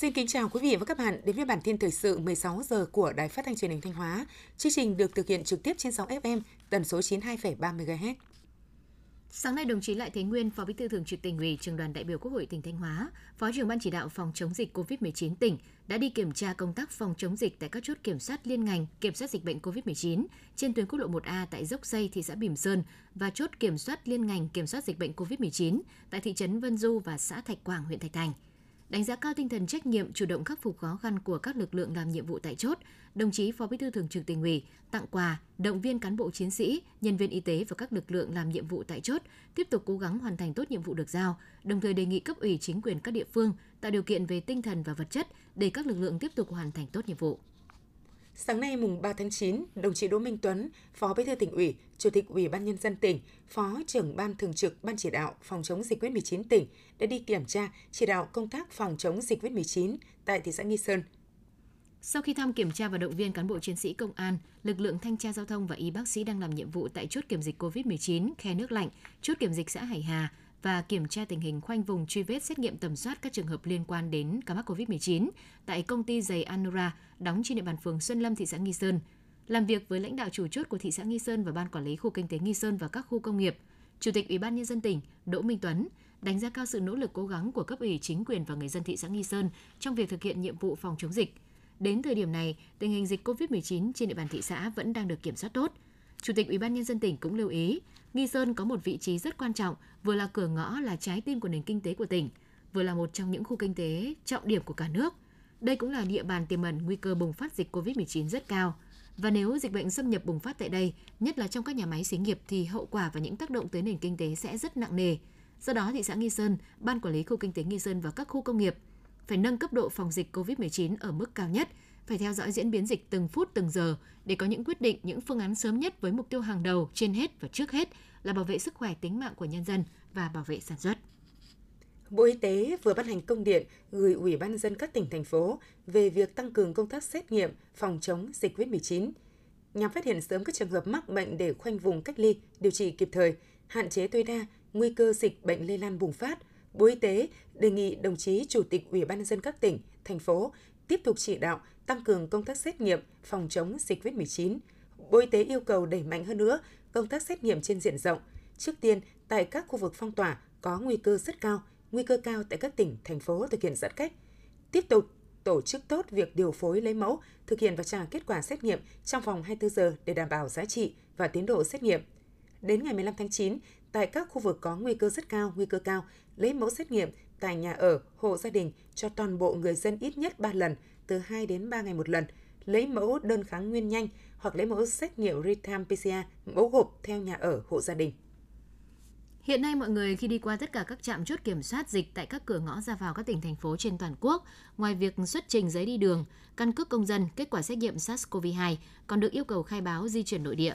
Xin kính chào quý vị và các bạn đến với bản tin thời sự 16 giờ của Đài Phát thanh Truyền hình Thanh Hóa. Chương trình được thực hiện trực tiếp trên sóng FM tần số 92,3 MHz. Sáng nay, đồng chí Lại Thế Nguyên, Phó Bí thư Thường trực Tỉnh ủy, Trường đoàn đại biểu Quốc hội tỉnh Thanh Hóa, Phó trưởng ban chỉ đạo phòng chống dịch COVID-19 tỉnh đã đi kiểm tra công tác phòng chống dịch tại các chốt kiểm soát liên ngành kiểm soát dịch bệnh COVID-19 trên tuyến quốc lộ 1A tại Dốc Xây, thị xã Bỉm Sơn và chốt kiểm soát liên ngành kiểm soát dịch bệnh COVID-19 tại thị trấn Vân Du và xã Thạch Quảng, huyện Thạch Thành. Đánh giá cao tinh thần trách nhiệm, chủ động khắc phục khó khăn của các lực lượng làm nhiệm vụ tại chốt, đồng chí Phó Bí thư Thường trực Tỉnh ủy tặng quà, động viên cán bộ chiến sĩ, nhân viên y tế và các lực lượng làm nhiệm vụ tại chốt tiếp tục cố gắng hoàn thành tốt nhiệm vụ được giao, đồng thời đề nghị cấp ủy chính quyền các địa phương tạo điều kiện về tinh thần và vật chất để các lực lượng tiếp tục hoàn thành tốt nhiệm vụ. Sáng nay mùng 3 tháng 9, đồng chí Đỗ Minh Tuấn, Phó Bí thư tỉnh ủy, Chủ tịch Ủy ban nhân dân tỉnh, Phó trưởng ban thường trực Ban chỉ đạo phòng chống dịch COVID-19 tỉnh đã đi kiểm tra chỉ đạo công tác phòng chống dịch COVID-19 tại thị xã Nghi Sơn. Sau khi thăm kiểm tra và động viên cán bộ chiến sĩ công an, lực lượng thanh tra giao thông và y bác sĩ đang làm nhiệm vụ tại chốt kiểm dịch COVID-19 khe nước lạnh, chốt kiểm dịch xã Hải Hà và kiểm tra tình hình khoanh vùng truy vết xét nghiệm tầm soát các trường hợp liên quan đến ca mắc COVID-19 tại công ty giày Anora đóng trên địa bàn phường Xuân Lâm, thị xã Nghi Sơn. Làm việc với lãnh đạo chủ chốt của thị xã Nghi Sơn và ban quản lý khu kinh tế Nghi Sơn và các khu công nghiệp, Chủ tịch Ủy ban nhân dân tỉnh Đỗ Minh Tuấn đánh giá cao sự nỗ lực cố gắng của cấp ủy chính quyền và người dân thị xã Nghi Sơn trong việc thực hiện nhiệm vụ phòng chống dịch. Đến thời điểm này, tình hình dịch COVID-19 trên địa bàn thị xã vẫn đang được kiểm soát tốt. Chủ tịch Ủy ban nhân dân tỉnh cũng lưu ý, Nghi Sơn có một vị trí rất quan trọng, vừa là cửa ngõ là trái tim của nền kinh tế của tỉnh, vừa là một trong những khu kinh tế trọng điểm của cả nước. Đây cũng là địa bàn tiềm ẩn nguy cơ bùng phát dịch COVID-19 rất cao. Và nếu dịch bệnh xâm nhập bùng phát tại đây, nhất là trong các nhà máy xí nghiệp thì hậu quả và những tác động tới nền kinh tế sẽ rất nặng nề. Do đó, thị xã Nghi Sơn, Ban Quản lý Khu Kinh tế Nghi Sơn và các khu công nghiệp phải nâng cấp độ phòng dịch COVID-19 ở mức cao nhất, phải theo dõi diễn biến dịch từng phút từng giờ để có những quyết định, những phương án sớm nhất với mục tiêu hàng đầu trên hết và trước hết là bảo vệ sức khỏe tính mạng của nhân dân và bảo vệ sản xuất. Bộ Y tế vừa ban hành công điện gửi Ủy ban dân các tỉnh, thành phố về việc tăng cường công tác xét nghiệm phòng chống dịch COVID-19 nhằm phát hiện sớm các trường hợp mắc bệnh để khoanh vùng cách ly, điều trị kịp thời, hạn chế tối đa nguy cơ dịch bệnh lây lan bùng phát. Bộ Y tế đề nghị đồng chí Chủ tịch Ủy ban nhân dân các tỉnh, thành phố tiếp tục chỉ đạo tăng cường công tác xét nghiệm phòng chống dịch COVID-19. Bộ Y tế yêu cầu đẩy mạnh hơn nữa công tác xét nghiệm trên diện rộng. Trước tiên, tại các khu vực phong tỏa có nguy cơ rất cao, nguy cơ cao tại các tỉnh, thành phố thực hiện giãn cách. Tiếp tục tổ chức tốt việc điều phối lấy mẫu, thực hiện và trả kết quả xét nghiệm trong vòng 24 giờ để đảm bảo giá trị và tiến độ xét nghiệm. Đến ngày 15 tháng 9, tại các khu vực có nguy cơ rất cao, nguy cơ cao, lấy mẫu xét nghiệm tại nhà ở, hộ gia đình cho toàn bộ người dân ít nhất 3 lần, từ 2 đến 3 ngày một lần, lấy mẫu đơn kháng nguyên nhanh hoặc lấy mẫu xét nghiệm real-time PCR, mẫu gộp theo nhà ở, hộ gia đình. Hiện nay mọi người khi đi qua tất cả các trạm chốt kiểm soát dịch tại các cửa ngõ ra vào các tỉnh thành phố trên toàn quốc, ngoài việc xuất trình giấy đi đường, căn cước công dân, kết quả xét nghiệm SARS-CoV-2 còn được yêu cầu khai báo di chuyển nội địa.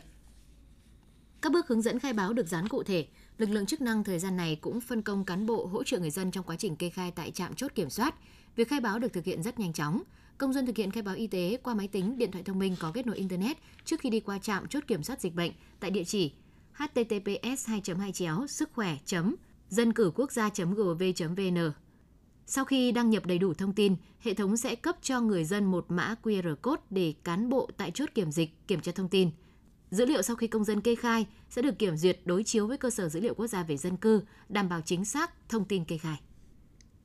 Các bước hướng dẫn khai báo được dán cụ thể, lực lượng chức năng thời gian này cũng phân công cán bộ hỗ trợ người dân trong quá trình kê khai tại trạm chốt kiểm soát. Việc khai báo được thực hiện rất nhanh chóng. Công dân thực hiện khai báo y tế qua máy tính, điện thoại thông minh có kết nối internet trước khi đi qua trạm chốt kiểm soát dịch bệnh tại địa chỉ https 2 2 chéo sức khỏe dân cử quốc gia gov vn sau khi đăng nhập đầy đủ thông tin, hệ thống sẽ cấp cho người dân một mã QR code để cán bộ tại chốt kiểm dịch kiểm tra thông tin. Dữ liệu sau khi công dân kê khai sẽ được kiểm duyệt đối chiếu với cơ sở dữ liệu quốc gia về dân cư, đảm bảo chính xác thông tin kê khai.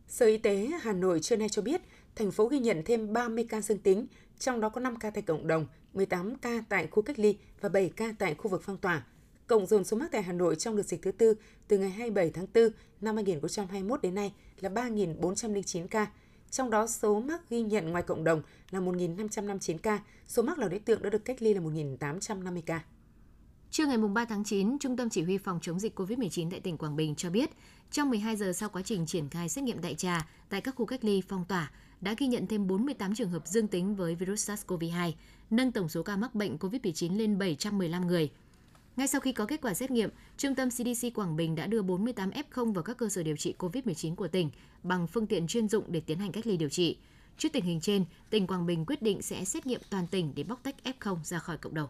Sở Y tế Hà Nội trưa nay cho biết, thành phố ghi nhận thêm 30 ca dương tính, trong đó có 5 ca tại cộng đồng, 18 ca tại khu cách ly và 7 ca tại khu vực phong tỏa. Cộng dồn số mắc tại Hà Nội trong đợt dịch thứ tư từ ngày 27 tháng 4 năm 2021 đến nay là 3.409 ca. Trong đó số mắc ghi nhận ngoài cộng đồng là 1.559 ca, số mắc là đối tượng đã được cách ly là 1.850 ca. Trưa ngày 3 tháng 9, Trung tâm Chỉ huy Phòng chống dịch COVID-19 tại tỉnh Quảng Bình cho biết, trong 12 giờ sau quá trình triển khai xét nghiệm đại trà tại các khu cách ly phong tỏa, đã ghi nhận thêm 48 trường hợp dương tính với virus SARS-CoV-2, nâng tổng số ca mắc bệnh COVID-19 lên 715 người. Ngay sau khi có kết quả xét nghiệm, Trung tâm CDC Quảng Bình đã đưa 48 F0 vào các cơ sở điều trị COVID-19 của tỉnh bằng phương tiện chuyên dụng để tiến hành cách ly điều trị. Trước tình hình trên, tỉnh Quảng Bình quyết định sẽ xét nghiệm toàn tỉnh để bóc tách F0 ra khỏi cộng đồng.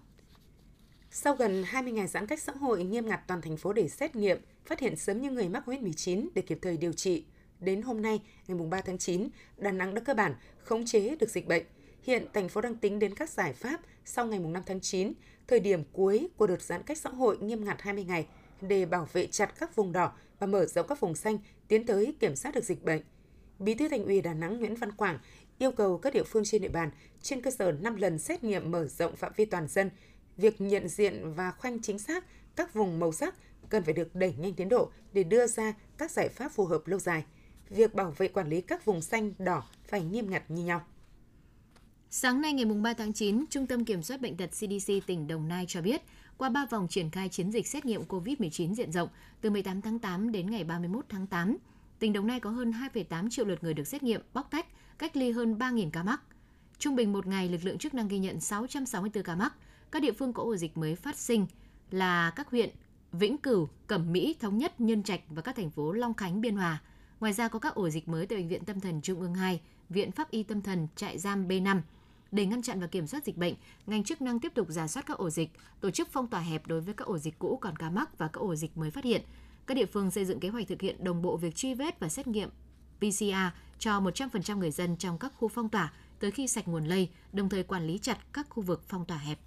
Sau gần 20 ngày giãn cách xã hội nghiêm ngặt toàn thành phố để xét nghiệm, phát hiện sớm những người mắc COVID-19 để kịp thời điều trị, đến hôm nay, ngày 3 tháng 9, Đà Nẵng đã cơ bản khống chế được dịch bệnh. Hiện thành phố đang tính đến các giải pháp sau ngày 5 tháng 9, thời điểm cuối của đợt giãn cách xã hội nghiêm ngặt 20 ngày để bảo vệ chặt các vùng đỏ và mở rộng các vùng xanh tiến tới kiểm soát được dịch bệnh. Bí thư Thành ủy Đà Nẵng Nguyễn Văn Quảng yêu cầu các địa phương trên địa bàn trên cơ sở 5 lần xét nghiệm mở rộng phạm vi toàn dân, việc nhận diện và khoanh chính xác các vùng màu sắc cần phải được đẩy nhanh tiến độ để đưa ra các giải pháp phù hợp lâu dài. Việc bảo vệ quản lý các vùng xanh, đỏ phải nghiêm ngặt như nhau. Sáng nay ngày 3 tháng 9, Trung tâm Kiểm soát Bệnh tật CDC tỉnh Đồng Nai cho biết, qua 3 vòng triển khai chiến dịch xét nghiệm COVID-19 diện rộng từ 18 tháng 8 đến ngày 31 tháng 8, tỉnh Đồng Nai có hơn 2,8 triệu lượt người được xét nghiệm, bóc tách, cách ly hơn 3.000 ca mắc. Trung bình một ngày, lực lượng chức năng ghi nhận 664 ca mắc. Các địa phương có ổ dịch mới phát sinh là các huyện Vĩnh Cửu, Cẩm Mỹ, Thống Nhất, Nhân Trạch và các thành phố Long Khánh, Biên Hòa. Ngoài ra có các ổ dịch mới tại Bệnh viện Tâm thần Trung ương 2, Viện Pháp y Tâm thần, Trại giam B5. Để ngăn chặn và kiểm soát dịch bệnh, ngành chức năng tiếp tục giả soát các ổ dịch, tổ chức phong tỏa hẹp đối với các ổ dịch cũ còn ca mắc và các ổ dịch mới phát hiện. Các địa phương xây dựng kế hoạch thực hiện đồng bộ việc truy vết và xét nghiệm PCR cho 100% người dân trong các khu phong tỏa tới khi sạch nguồn lây, đồng thời quản lý chặt các khu vực phong tỏa hẹp.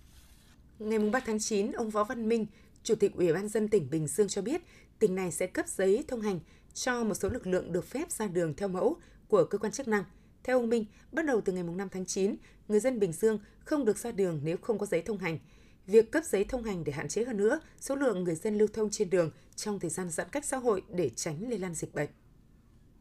Ngày 3 tháng 9, ông Võ Văn Minh, Chủ tịch Ủy ban dân tỉnh Bình Dương cho biết, tỉnh này sẽ cấp giấy thông hành cho một số lực lượng được phép ra đường theo mẫu của cơ quan chức năng. Theo ông Minh, bắt đầu từ ngày 5 tháng 9, người dân Bình Dương không được ra đường nếu không có giấy thông hành. Việc cấp giấy thông hành để hạn chế hơn nữa số lượng người dân lưu thông trên đường trong thời gian giãn cách xã hội để tránh lây lan dịch bệnh.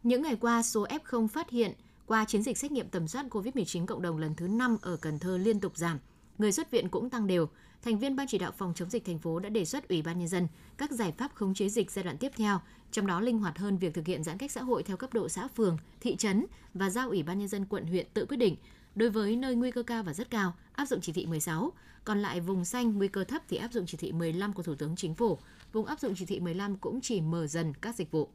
Những ngày qua, số F0 phát hiện qua chiến dịch xét nghiệm tầm soát COVID-19 cộng đồng lần thứ 5 ở Cần Thơ liên tục giảm. Người xuất viện cũng tăng đều. Thành viên Ban chỉ đạo phòng chống dịch thành phố đã đề xuất Ủy ban nhân dân các giải pháp khống chế dịch giai đoạn tiếp theo, trong đó linh hoạt hơn việc thực hiện giãn cách xã hội theo cấp độ xã phường, thị trấn và giao Ủy ban nhân dân quận huyện tự quyết định. Đối với nơi nguy cơ cao và rất cao, áp dụng chỉ thị 16, còn lại vùng xanh nguy cơ thấp thì áp dụng chỉ thị 15 của Thủ tướng Chính phủ. Vùng áp dụng chỉ thị 15 cũng chỉ mở dần các dịch vụ.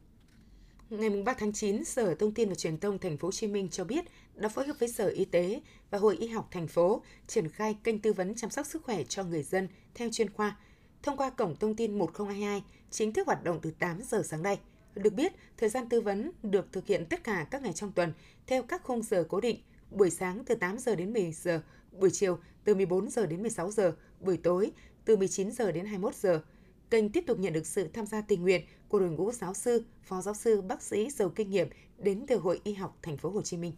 Ngày 3 tháng 9, Sở Thông tin và Truyền thông Thành phố Hồ Chí Minh cho biết đã phối hợp với Sở Y tế và Hội Y học thành phố triển khai kênh tư vấn chăm sóc sức khỏe cho người dân theo chuyên khoa thông qua cổng thông tin 1022 chính thức hoạt động từ 8 giờ sáng nay. Được biết, thời gian tư vấn được thực hiện tất cả các ngày trong tuần theo các khung giờ cố định, buổi sáng từ 8 giờ đến 10 giờ, buổi chiều từ 14 giờ đến 16 giờ, buổi tối từ 19 giờ đến 21 giờ. Kênh tiếp tục nhận được sự tham gia tình nguyện của đội ngũ giáo sư, phó giáo sư, bác sĩ giàu kinh nghiệm đến từ Hội Y học Thành phố Hồ Chí Minh.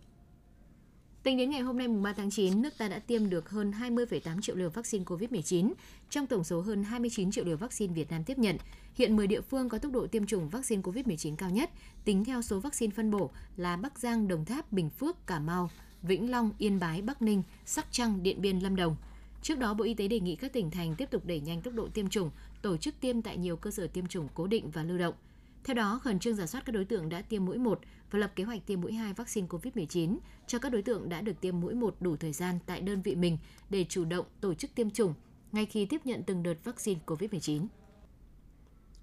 Tính đến ngày hôm nay mùng 3 tháng 9, nước ta đã tiêm được hơn 20,8 triệu liều vaccine COVID-19, trong tổng số hơn 29 triệu liều vaccine Việt Nam tiếp nhận. Hiện 10 địa phương có tốc độ tiêm chủng vaccine COVID-19 cao nhất, tính theo số vaccine phân bổ là Bắc Giang, Đồng Tháp, Bình Phước, Cà Mau, Vĩnh Long, Yên Bái, Bắc Ninh, Sóc Trăng, Điện Biên, Lâm Đồng. Trước đó, Bộ Y tế đề nghị các tỉnh thành tiếp tục đẩy nhanh tốc độ tiêm chủng, tổ chức tiêm tại nhiều cơ sở tiêm chủng cố định và lưu động. Theo đó, khẩn trương giả soát các đối tượng đã tiêm mũi 1 và lập kế hoạch tiêm mũi 2 vaccine COVID-19 cho các đối tượng đã được tiêm mũi 1 đủ thời gian tại đơn vị mình để chủ động tổ chức tiêm chủng ngay khi tiếp nhận từng đợt vaccine COVID-19.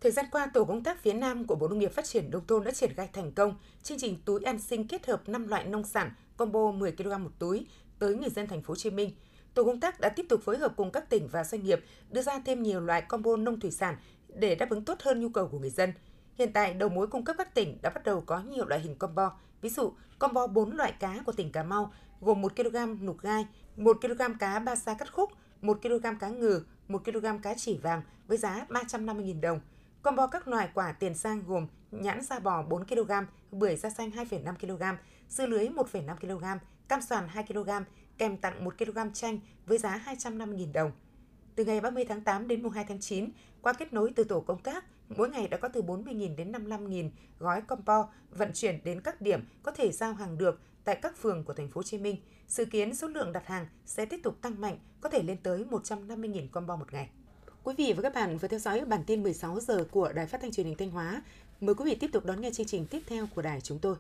Thời gian qua, Tổ công tác phía Nam của Bộ Nông nghiệp Phát triển Nông thôn đã triển khai thành công chương trình túi an sinh kết hợp 5 loại nông sản combo 10 kg một túi tới người dân thành phố Hồ Chí Minh. Tổ công tác đã tiếp tục phối hợp cùng các tỉnh và doanh nghiệp đưa ra thêm nhiều loại combo nông thủy sản để đáp ứng tốt hơn nhu cầu của người dân. Hiện tại, đầu mối cung cấp các tỉnh đã bắt đầu có nhiều loại hình combo. Ví dụ, combo 4 loại cá của tỉnh Cà Mau gồm 1 kg nục gai, 1 kg cá ba sa cắt khúc, 1 kg cá ngừ, 1 kg cá chỉ vàng với giá 350.000 đồng. Combo các loại quả tiền sang gồm nhãn da bò 4 kg, bưởi da xanh 2,5 kg, dưa lưới 1,5 kg, cam xoàn 2 kg, kèm tặng 1 kg chanh với giá 250.000 đồng. Từ ngày 30 tháng 8 đến mùng 2 tháng 9, qua kết nối từ tổ công tác, mỗi ngày đã có từ 40.000 đến 55.000 gói combo vận chuyển đến các điểm có thể giao hàng được tại các phường của thành phố Hồ Chí Minh. Dự kiến số lượng đặt hàng sẽ tiếp tục tăng mạnh, có thể lên tới 150.000 combo một ngày. Quý vị và các bạn vừa theo dõi bản tin 16 giờ của Đài Phát thanh Truyền hình Thanh Hóa. Mời quý vị tiếp tục đón nghe chương trình tiếp theo của đài chúng tôi.